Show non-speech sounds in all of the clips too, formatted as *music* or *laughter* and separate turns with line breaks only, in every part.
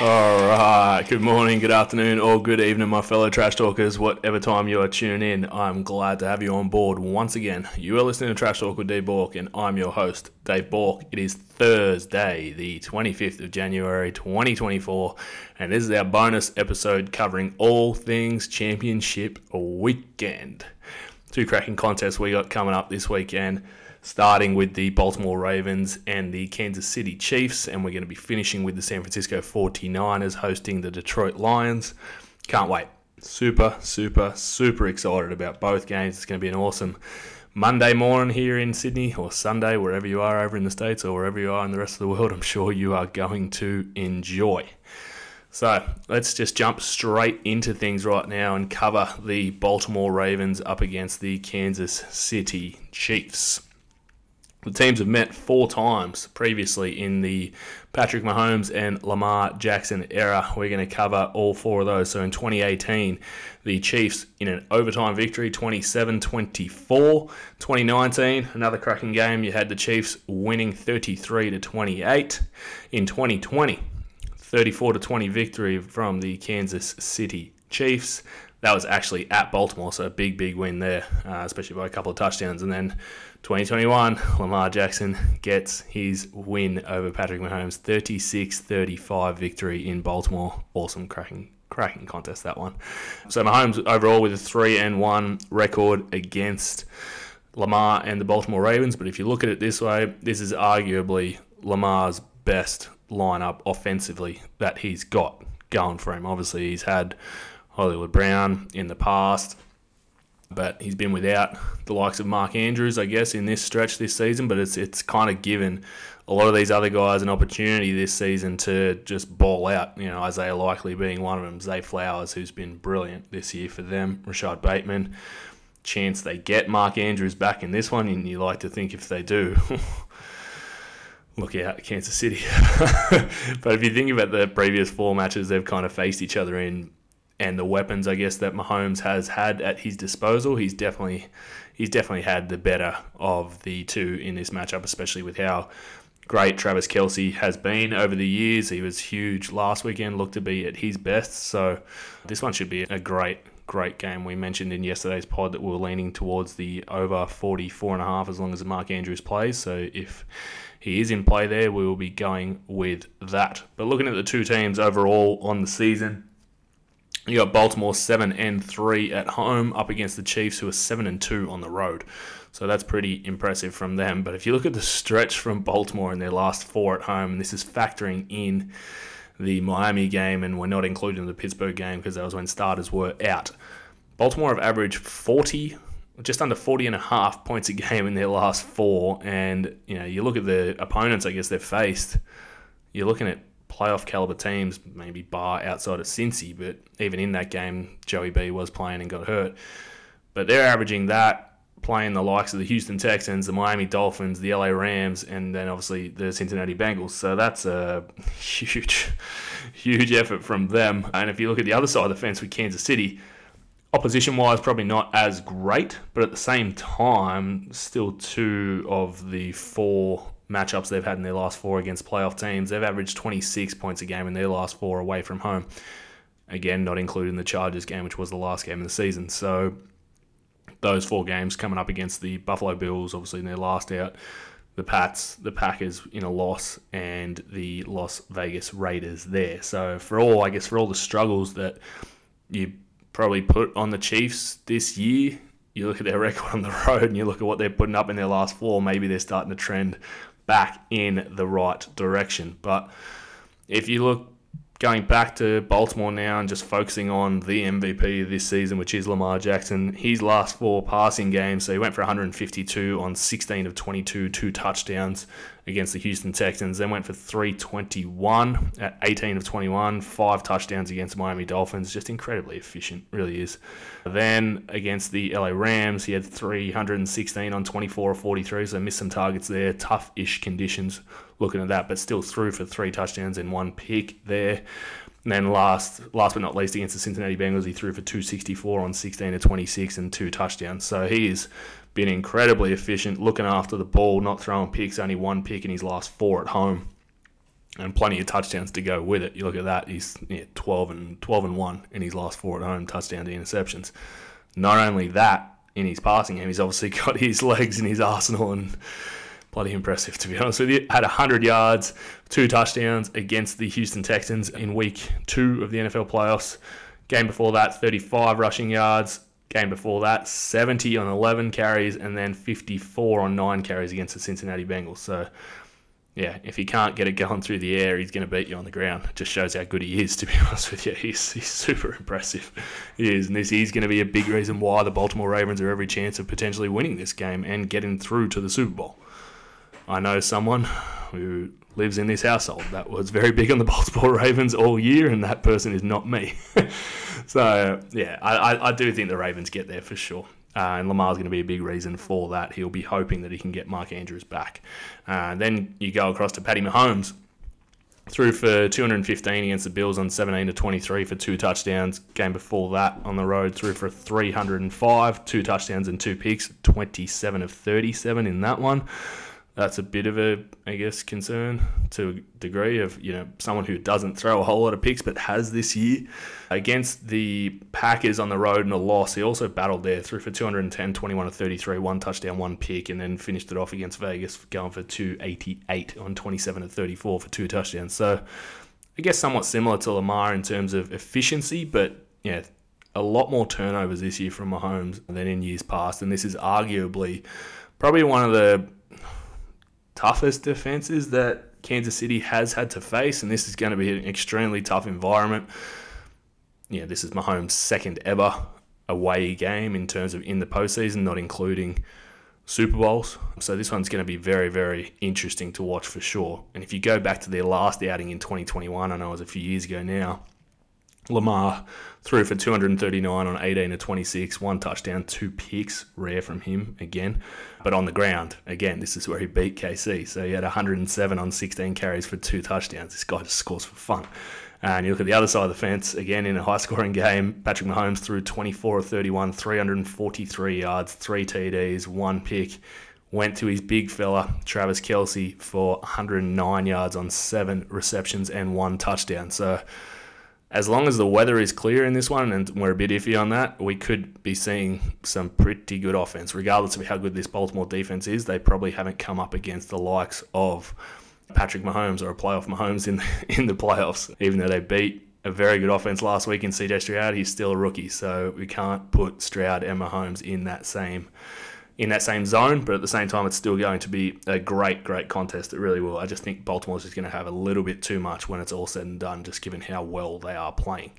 All right. Good morning, good afternoon, or good evening, my fellow trash talkers. Whatever time you are tuning in, I'm glad to have you on board once again. You are listening to Trash Talk with Dave Bork, and I'm your host, Dave Bork. It is Thursday, the 25th of January, 2024, and this is our bonus episode covering all things championship weekend. Two cracking contests we got coming up this weekend starting with the Baltimore Ravens and the Kansas City Chiefs, and we're going to be finishing with the San Francisco 49ers hosting the Detroit Lions. Can't wait. Super, super, super excited about both games. It's going to be an awesome Monday morning here in Sydney, or Sunday, wherever you are over in the States, or wherever you are in the rest of the world. I'm sure you are going to enjoy. So let's just jump straight into things right now and cover the Baltimore Ravens up against the Kansas City Chiefs. The teams have met four times previously in the Patrick Mahomes and Lamar Jackson era. We're going to cover all four of those. So in 2018, the Chiefs in an overtime victory, 27 24. 2019, another cracking game. You had the Chiefs winning 33 to 28. In 2020, 34 to 20 victory from the Kansas City Chiefs that was actually at Baltimore, so a big, big win there, uh, especially by a couple of touchdowns. And then 2021, Lamar Jackson gets his win over Patrick Mahomes, 36-35 victory in Baltimore. Awesome, cracking, cracking contest that one. So Mahomes overall with a three and one record against Lamar and the Baltimore Ravens. But if you look at it this way, this is arguably Lamar's best lineup offensively that he's got going for him. Obviously, he's had Hollywood Brown in the past, but he's been without the likes of Mark Andrews, I guess, in this stretch this season. But it's it's kind of given a lot of these other guys an opportunity this season to just ball out. You know, Isaiah Likely being one of them, Zay Flowers, who's been brilliant this year for them, Rashod Bateman. Chance they get Mark Andrews back in this one, and you like to think if they do. *laughs* look out, Kansas City. *laughs* but if you think about the previous four matches they've kind of faced each other in, and the weapons I guess that Mahomes has had at his disposal, he's definitely he's definitely had the better of the two in this matchup, especially with how great Travis Kelce has been over the years. He was huge last weekend, looked to be at his best. So this one should be a great, great game. We mentioned in yesterday's pod that we are leaning towards the over 44 and a half as long as Mark Andrews plays. So if he is in play there, we will be going with that. But looking at the two teams overall on the season, you got Baltimore seven and three at home up against the Chiefs, who are seven and two on the road. So that's pretty impressive from them. But if you look at the stretch from Baltimore in their last four at home, and this is factoring in the Miami game, and we're not including the Pittsburgh game because that was when starters were out. Baltimore have averaged 40, just under 40 and a half points a game in their last four. And, you know, you look at the opponents, I guess they've faced, you're looking at playoff caliber teams, maybe bar outside of Cincy, but even in that game, Joey B was playing and got hurt. But they're averaging that playing the likes of the Houston Texans, the Miami Dolphins, the LA Rams, and then obviously the Cincinnati Bengals. So that's a *laughs* huge, huge effort from them. And if you look at the other side of the fence with Kansas City, opposition wise, probably not as great, but at the same time, still two of the four matchups they've had in their last four against playoff teams. They've averaged 26 points a game in their last four away from home. Again, not including the Chargers game, which was the last game of the season. So those four games coming up against the Buffalo Bills, obviously in their last out, the Pats, the Packers in a loss, and the Las Vegas Raiders there. So for all, I guess, for all the struggles that you probably put on the Chiefs this year, you look at their *laughs* record on the road and you look at what they're putting up in their last four, maybe they're starting to trend back in the right direction. But if you look going back to Baltimore now and just focusing on the MVP this season, which is Lamar Jackson, his last four passing games, so he went for 152 on 16 of 22, two touchdowns against the Houston Texans, then went for 321 at 18 of 21, five touchdowns against Miami Dolphins, just incredibly efficient, really is. Then against the LA Rams, he had 316 on 24 of 43, so missed some targets there, tough-ish conditions looking at that, but still threw for three touchdowns and one pick there. And then last, last but not least, against the Cincinnati Bengals, he threw for 264 on 16 to 26 and two touchdowns. So he's been incredibly efficient, looking after the ball, not throwing picks, only one pick in his last four at home. and plenty of touchdowns to go with it. You look at that; he's yeah, 12 and 12 and one in his last four at home, touchdown to interceptions. Not only that, in his passing game, he's obviously *laughs* got his legs in his arsenal and bloody impressive to be honest with you. Had 100 yards, two touchdowns against the Houston Texans in week two of the NFL playoffs. Game before that, 35 rushing yards. Game before that, 70 on 11 carries, and then 54 on 9 carries against the Cincinnati Bengals. So, yeah, if he can't get it going through the air, he's going to beat you on the ground. It just shows how good he is, to be *laughs* honest with you. He's, he's super impressive. He is, and this is going to be a big reason why the Baltimore Ravens are every chance of potentially winning this game and getting through to the Super Bowl. I know someone who lives in this household that was very big on the *laughs* Baltimore Ravens all year, and that person is not me. *laughs* so, yeah, I, I, do think the Ravens get there for sure. Uh, and Lamar's going to be a big reason for that. He'll be hoping that he can get Mark Andrews back. Uh, then you go across to Patty Mahomes, threw for 215 against the Bills on 17 to 23 for two touchdowns. Game before that on the road, threw for 305, two touchdowns and two picks, 27 of 37 in that one that's a bit of a, I guess, concern to a degree of, you know, someone who doesn't throw a whole lot of picks but has this year. Against the Packers on the road in a loss, he also battled there, threw for 210, 21 to 33, one touchdown, one pick, and then finished it off against Vegas, going for 288 on 27 to 34 for two touchdowns. So I guess somewhat similar to Lamar in terms of efficiency, but, yeah, a lot more turnovers this year from Mahomes than in years past. And this is arguably probably one of the toughest defenses that Kansas City has had to face, and this is going to be an extremely tough environment. Yeah, this is Mahomes' second ever away game in terms of in the postseason, not including Super Bowls. So this one's going to be very, very interesting to watch for sure. And if you go back to their last outing in 2021, I know it was a few years ago now, Lamar threw for 239 on 18 to 26, one touchdown, two picks, rare from him again. But on the ground, again, this is where he beat KC. So he had 107 on 16 carries for two touchdowns. This guy just scores for fun. And you look at the other side of the fence, again in a high scoring game, Patrick Mahomes threw 24 of 31, 343 yards, three TDs, one pick. Went to his big fella, Travis Kelce, for 109 yards on seven receptions and one touchdown. So as long as the weather is clear in this one, and we're a bit iffy on that, we could be seeing some pretty good offense. Regardless of how good this Baltimore defense is, they probably haven't come up against the likes of Patrick Mahomes or a playoff Mahomes in the, *laughs* in the playoffs. Even though they beat a very good offense last week in CJ Stroud, he's still a rookie, so we can't put Stroud and Mahomes in that same in that same zone, but at the same time, it's still going to be a great, great contest. It really will. I just think Baltimore's just going to have a little bit too much when it's all said and done, just given how well they are playing.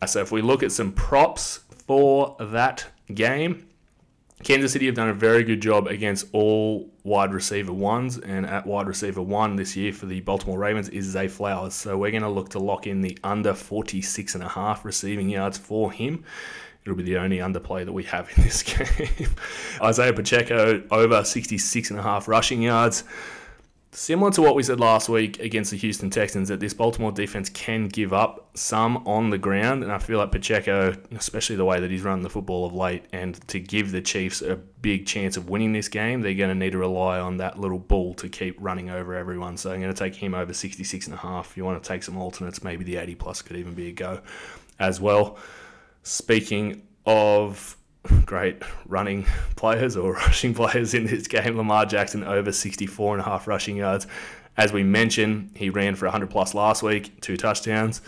Uh, so if we look at some props for that game, Kansas City have done a very good job against all wide receiver ones, and at wide receiver one this year for the Baltimore Ravens is Zay Flowers. So we're going to look to lock in the under 46 and a half receiving yards for him. It'll be the only underplay that we have in this *laughs* game. Isaiah Pacheco over 66 and a half rushing yards. Similar to what we said last week against the Houston Texans, that this Baltimore defense can give up some on the ground, and I feel like Pacheco, especially the way that he's run the football of late, and to give the Chiefs a big chance of winning this game, they're going to need to rely on that little bull to keep running over everyone. So I'm going to take him over 66 and a half. If you want to take some alternates, maybe the 80 plus could even be a go as well. Speaking of great running *laughs* players or *laughs* rushing players in this game, Lamar Jackson over 64 and a half rushing yards. As we mentioned, he ran for 100 plus last week, two touchdowns.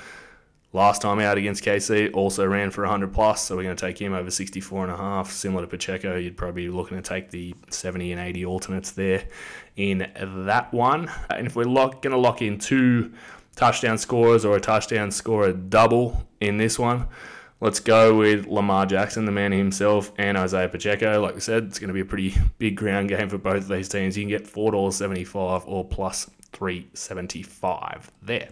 Last time out against KC, also ran for 100 plus, so we're going to take him over 64 and a half. Similar to Pacheco, you'd probably be looking to take the 70 and 80 alternates there in that one. And if we're lock, going to lock in two touchdown scorers or a touchdown scorer double in this one, Let's go with Lamar Jackson, the man himself, and Isaiah Pacheco. Like I said, it's going to be a pretty big ground game for both of these teams. You can get $4.75 or plus 375 there.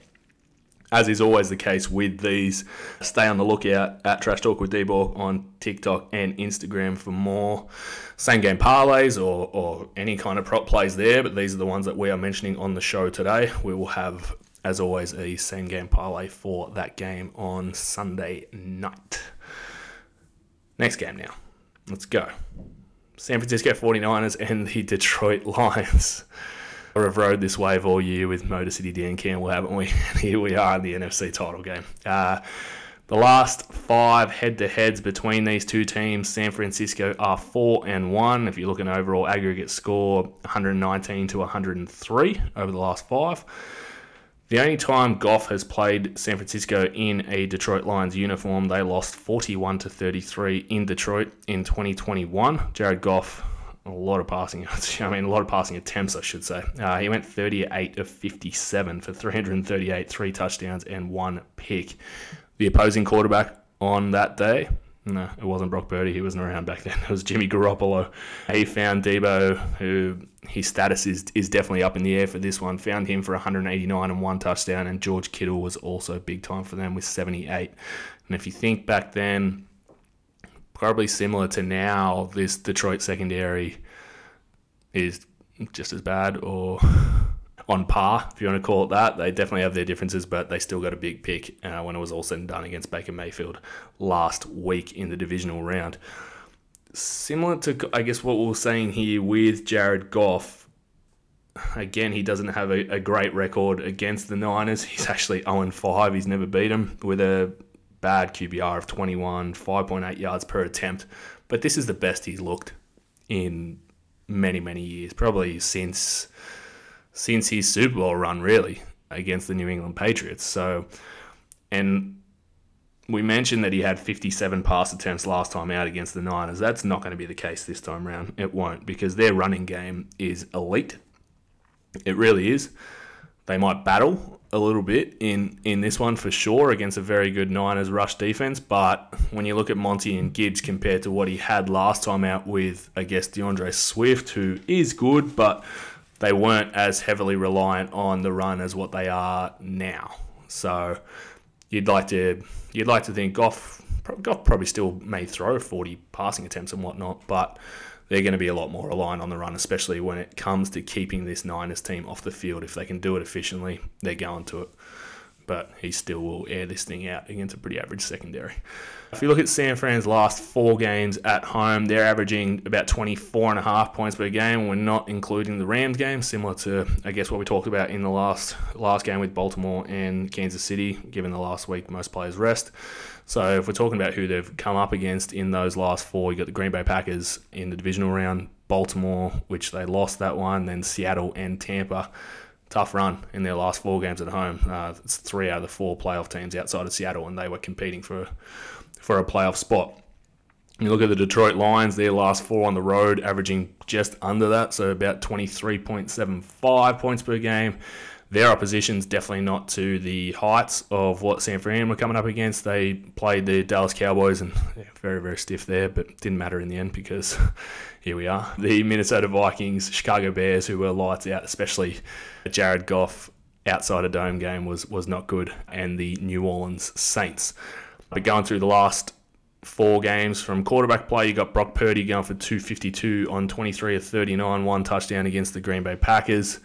As is always the case with these, stay on the lookout at Trash Talk with d on TikTok and Instagram for more same game parlays or, or any kind of prop plays there. But these are the ones that we are mentioning on the show today. We will have as always, a same game parlay for that game on Sunday night. Next game now. Let's go. San Francisco 49ers and the Detroit *laughs* Lions. We've rode this wave all year with Motor City Dan Campbell, haven't we? *laughs* Here we are in the NFC title game. Uh, the last five head-to-heads between these two teams, San Francisco are four and one. If you're looking overall aggregate score, 119 to 103 over the last five. The only time Goff has played San Francisco in a Detroit Lions uniform, they lost 41 to 33 in Detroit in 2021. Jared Goff, a lot of passing, *laughs* I mean, a lot of passing attempts, I should say. Uh, he went 38 of 57 for 338, three touchdowns, and one pick the opposing quarterback on that day. No, it wasn't Brock Purdy. He wasn't around back then. *laughs* It was Jimmy Garoppolo. He found Deebo, who his status is, is definitely up in the air for this one. Found him for 189 and one touchdown. And George Kittle was also big time for them with 78. And if you think back then, probably similar to now, this Detroit secondary is just as bad or *laughs* on par, if you want to call it that. They definitely have their differences, but they still got a big pick uh, when it was all said and done against Baker Mayfield last week in the divisional round. Similar to, I guess, what we were saying here with Jared Goff. Again, he doesn't have a, a great record against the Niners. He's actually 0 5. He's never beat them with a bad QBR of 21, 5.8 yards per attempt. But this is the best he's looked in many, many years, probably since since his Super Bowl run, really, against the New England Patriots. So, and we mentioned that he had 57 pass attempts last time out against the Niners. That's not going to be the case this time around. It won't because their running game is elite. It really is. They might battle a little bit in, in this one for sure against a very good Niners rush defense. But when you look at Monty and Gibbs compared to what he had last time out with, I guess, DeAndre Swift, who is good, but they weren't as heavily reliant on the run as what they are now. So you'd like to you'd like to think Goff Goff probably still may throw 40 passing attempts and whatnot, but they're going to be a lot more reliant on the run, especially when it comes to keeping this Niners team off the field. If they can do it efficiently, they're going to it but he still will air this thing out against a pretty average secondary. If you look at San Fran's last four games at home, they're averaging about 24 and a half points per game. We're not including the Rams game, similar to I guess what we talked about in the last last game with Baltimore and Kansas City, given the last week most players rest. So if we're talking about who they've come up against in those last four, you got the Green Bay Packers in the divisional round, Baltimore, which they lost that one, then Seattle and Tampa tough run in their last four games at home. Uh, it's three out of the four playoff teams outside of Seattle, and they were competing for for a playoff spot. You look at the Detroit Lions, their last four on the road, averaging just under that, so about 23.75 points per game. Their opposition's definitely not to the heights of what San Fran were coming up against. They played the Dallas Cowboys and *laughs* very, very stiff there, but didn't matter in the end because *laughs* here we are. The Minnesota Vikings, Chicago Bears, who were lights out, especially Jared Goff outside a dome game was was not good, and the New Orleans Saints. But going through the last four games from quarterback play, you got Brock Purdy going for 252 on 23 of 39, one touchdown against the Green Bay Packers.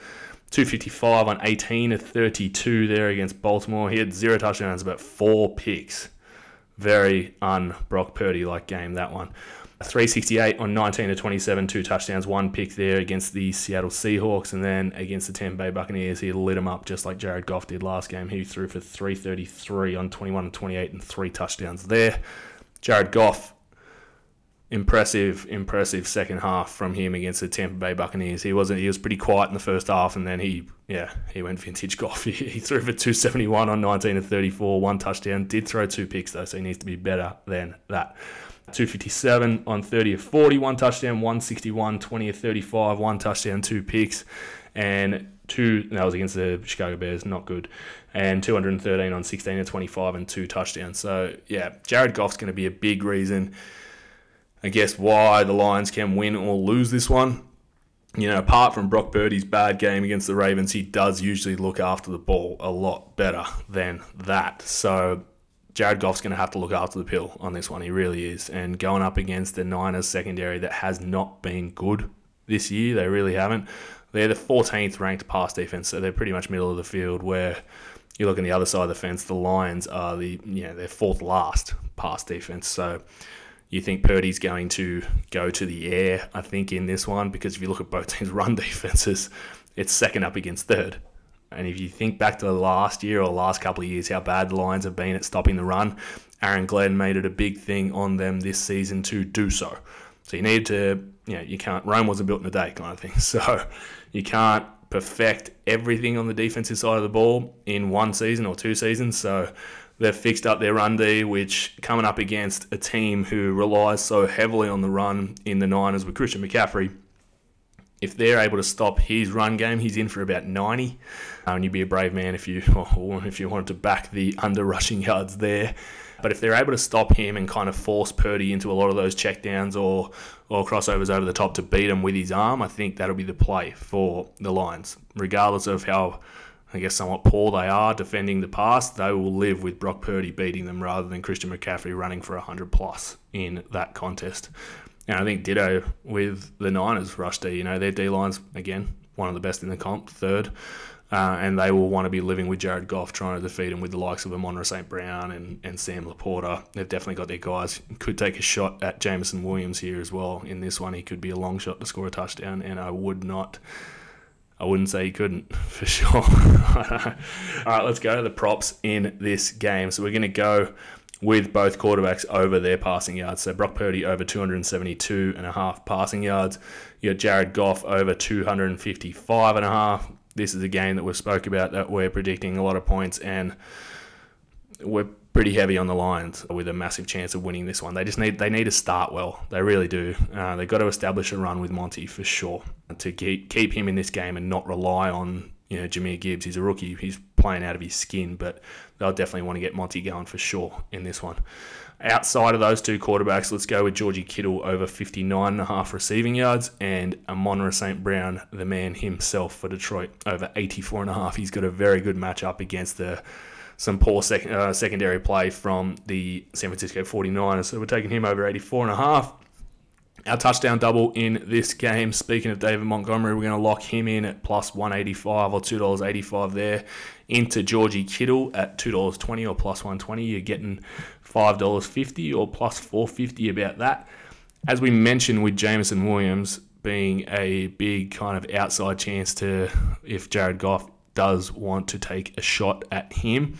255 on 18 of 32 there against Baltimore. He had zero touchdowns, but four picks. Very un Brock Purdy like game, that one. 368 on 19 to 27, two touchdowns, one pick there against the Seattle Seahawks, and then against the Tampa Bay Buccaneers, he lit them up just like Jared Goff did last game. He threw for 333 on 21 and 28 and three touchdowns there. Jared Goff, impressive, impressive second half from him against the Tampa Bay Buccaneers. He wasn't, he was pretty quiet in the first half, and then he, yeah, he went vintage Goff. *laughs* He, he threw for 271 on 19 and 34, one touchdown. Did throw two picks though, so he needs to be better than that. 257 on 30 of 40, one touchdown, 161, 20 of 35, one touchdown, two picks, and two, that was against the Chicago Bears, not good, and 213 on 16 of 25 and two touchdowns. So, yeah, Jared Goff's going to be a big reason, I guess, why the Lions can win or lose this one. You know, apart from Brock Purdy's bad game against the Ravens, he does usually look after the ball a lot better than that. So, Jared Goff's going to have to look after the pill on this one. He really is. And going up against the Niners secondary that has not been good this year, they really haven't. They're the 14th ranked pass defense, so they're pretty much middle of the field. Where you look on the other side of the fence, the Lions are the you know they're fourth last pass defense. So you think Purdy's going to go to the air, I think, in this one, because if you look at both *laughs* teams' run defenses, it's second up against third. And if you think back to the last year or last couple of years, how bad the Lions have been at stopping the run, Aaron Glenn made it a big thing on them this season to do so. So you need to, you know, you can't, Rome wasn't built in a day kind of thing. *laughs* So you can't perfect everything on the defensive side of the ball in one season or two seasons. So they've fixed up their run D, which coming up against a team who relies so heavily on the run in the Niners with Christian McCaffrey. If they're able to stop his run game, he's in for about 90. Uh, and you'd be a brave man if you, *laughs* if you wanted to back the under rushing yards there. But if they're able to stop him and kind of force Purdy into a lot of those checkdowns or or crossovers over the top to beat him with his arm, I think that'll be the play for the Lions. Regardless of how, I guess, somewhat poor they are defending the pass, they will live with Brock Purdy beating them rather than Christian McCaffrey running for 100 plus in that contest. And I think ditto with the Niners rush D. You know, their D line's, again, one of the best in the comp, third. Uh, and they will want to be living with Jared Goff, trying to defeat him with the likes of Amon St. Brown and, and Sam LaPorta. They've definitely got their guys. Could take a shot at Jameson Williams here as well. In this one, he could be a long shot to score a touchdown, and I would not. I wouldn't say he couldn't *laughs* for sure. *laughs* All right, let's go to the props in this game. So we're going to go with both quarterbacks over their passing yards. So Brock Purdy over 272 and a half passing yards. You got Jared Goff over 255 and a half this is a game that we've spoke about that we're predicting a lot of points and we're pretty heavy on the Lions with a massive chance of winning this one. They just need they need to start well. They really do. Uh, they've got to establish a run with Monty for sure to keep keep him in this game and not rely on you know Jahmyr Gibbs. He's a rookie. He's playing out of his skin, but they'll definitely want to get Monty going for sure in this one. Outside of those two quarterbacks, let's go with Georgie Kittle over 59.5 receiving yards and Amon St. Brown, the man himself for Detroit, over 84.5. He's got a very good matchup against the some poor sec- uh, secondary play from the San Francisco 49ers. So we're taking him over 84.5. Our touchdown double in this game. Speaking of David Montgomery, we're going to lock him in at plus 185 or $2.85 there into Georgie Kittle at $2.20 or plus 120. You're getting $5.50 or plus 450 about that. As we mentioned with Jameson Williams being a big kind of outside chance to, if Jared Goff does want to take a shot at him,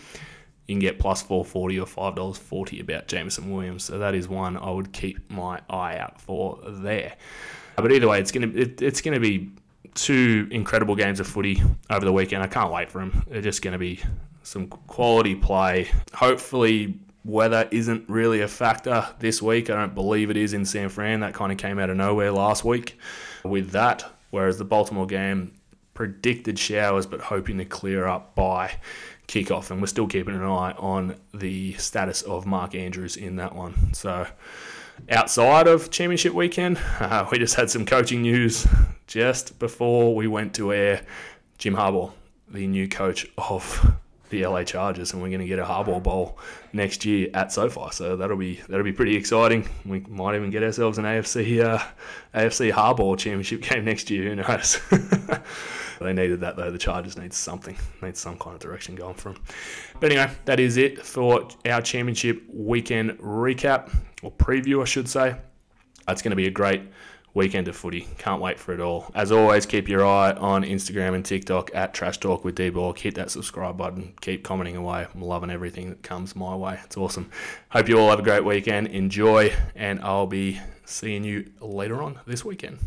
you can get plus 440 or $5.40 about Jameson Williams. So that is one I would keep my eye out for there. But either way, it's gonna it, it's gonna be two incredible games of footy over the weekend. I can't wait for them. They're just going to be some quality play. Hopefully, weather isn't really a factor this week. I don't believe it is in San Fran. That kind of came out of nowhere last week with that. Whereas the Baltimore game predicted showers, but hoping to clear up by kickoff. And we're still keeping an eye on the status of Mark Andrews in that one. So outside of championship weekend, uh, we just had some coaching news just before we went to air. Jim Harbaugh, the new coach of the LA Chargers, and we're going to get a Harbaugh Bowl next year at SoFi. So that'll be that'll be pretty exciting. We might even get ourselves an AFC uh, AFC Harbaugh championship *laughs* game next year. Who knows? *laughs* they needed that though. The Chargers need something, need some kind of direction going from. But anyway, that is it for our championship weekend recap or preview, I should say. It's going to be a great weekend of footy. Can't wait for it all. As always, keep your eye on Instagram and TikTok at Trash Talk with D-Borg. Hit that subscribe button. Keep commenting away. I'm loving everything that comes my way. It's awesome. Hope you all have a great weekend. Enjoy, and I'll be seeing you later on this weekend.